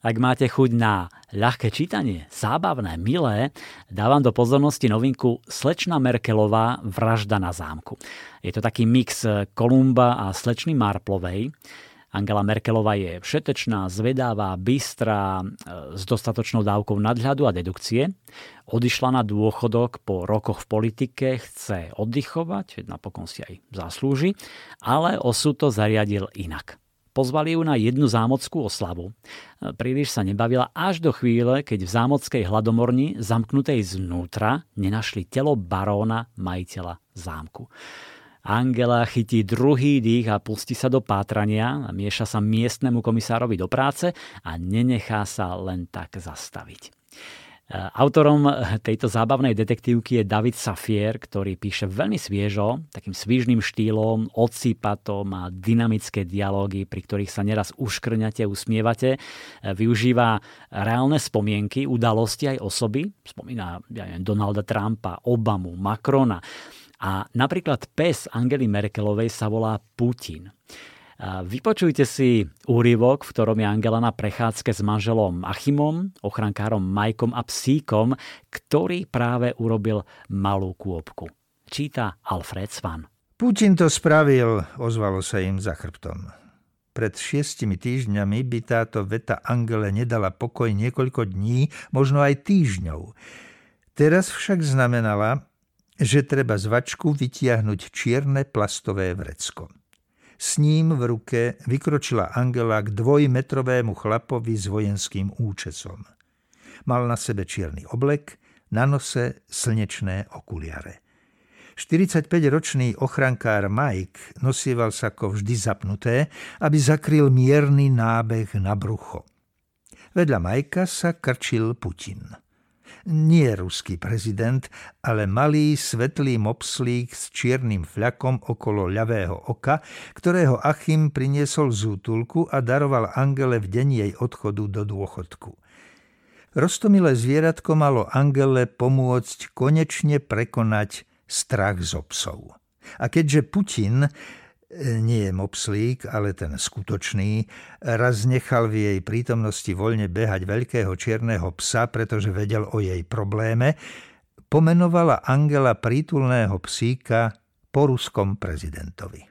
Ak máte chuť na ľahké čítanie, zábavné, milé, dávam do pozornosti novinku Slečna Merkelová Vražda na zámku. Je to taký mix Kolumba a Slečny Marplovej. Angela Merkelová je všetečná, zvedavá, bystrá, e, s dostatočnou dávkou nadhľadu a dedukcie. Odišla na dôchodok po rokoch v politike, chce oddychovať, napokon si aj zaslúži, ale osud to zariadil inak. Pozvali ju na jednu zámockú oslavu. Príliš sa nebavila až do chvíle, keď v zámockej hladomorni, zamknutej znútra, nenašli telo baróna, majiteľa zámku. Angela chytí druhý dých a pustí sa do pátrania, mieša sa miestnemu komisárovi do práce a nenechá sa len tak zastaviť. Autorom tejto zábavnej detektívky je David Safier, ktorý píše veľmi sviežo, takým svížným štýlom, odsýpato, má dynamické dialógy, pri ktorých sa neraz uškrňate, usmievate. Využíva reálne spomienky, udalosti aj osoby. Spomína ja neviem, Donalda Trumpa, Obamu, Macrona. A napríklad pes Angely Merkelovej sa volá Putin. Vypočujte si úryvok, v ktorom je Angela na prechádzke s manželom Achimom, ochrankárom Majkom a psíkom, ktorý práve urobil malú kôpku. Číta Alfred Svan. Putin to spravil, ozvalo sa im za chrbtom. Pred šiestimi týždňami by táto veta Angele nedala pokoj niekoľko dní, možno aj týždňov. Teraz však znamenala, že treba z vačku vytiahnuť čierne plastové vrecko. S ním v ruke vykročila Angela k dvojmetrovému chlapovi s vojenským účesom. Mal na sebe čierny oblek, na nose slnečné okuliare. 45-ročný ochrankár Mike nosieval sa ako vždy zapnuté, aby zakryl mierny nábeh na brucho. Vedľa Majka sa krčil Putin nie ruský prezident, ale malý svetlý mopslík s čiernym fľakom okolo ľavého oka, ktorého Achim priniesol z útulku a daroval Angele v deň jej odchodu do dôchodku. Rostomilé zvieratko malo Angele pomôcť konečne prekonať strach zo psov. A keďže Putin nie je mopslík, ale ten skutočný, raz nechal v jej prítomnosti voľne behať veľkého čierneho psa, pretože vedel o jej probléme, pomenovala Angela prítulného psíka po ruskom prezidentovi.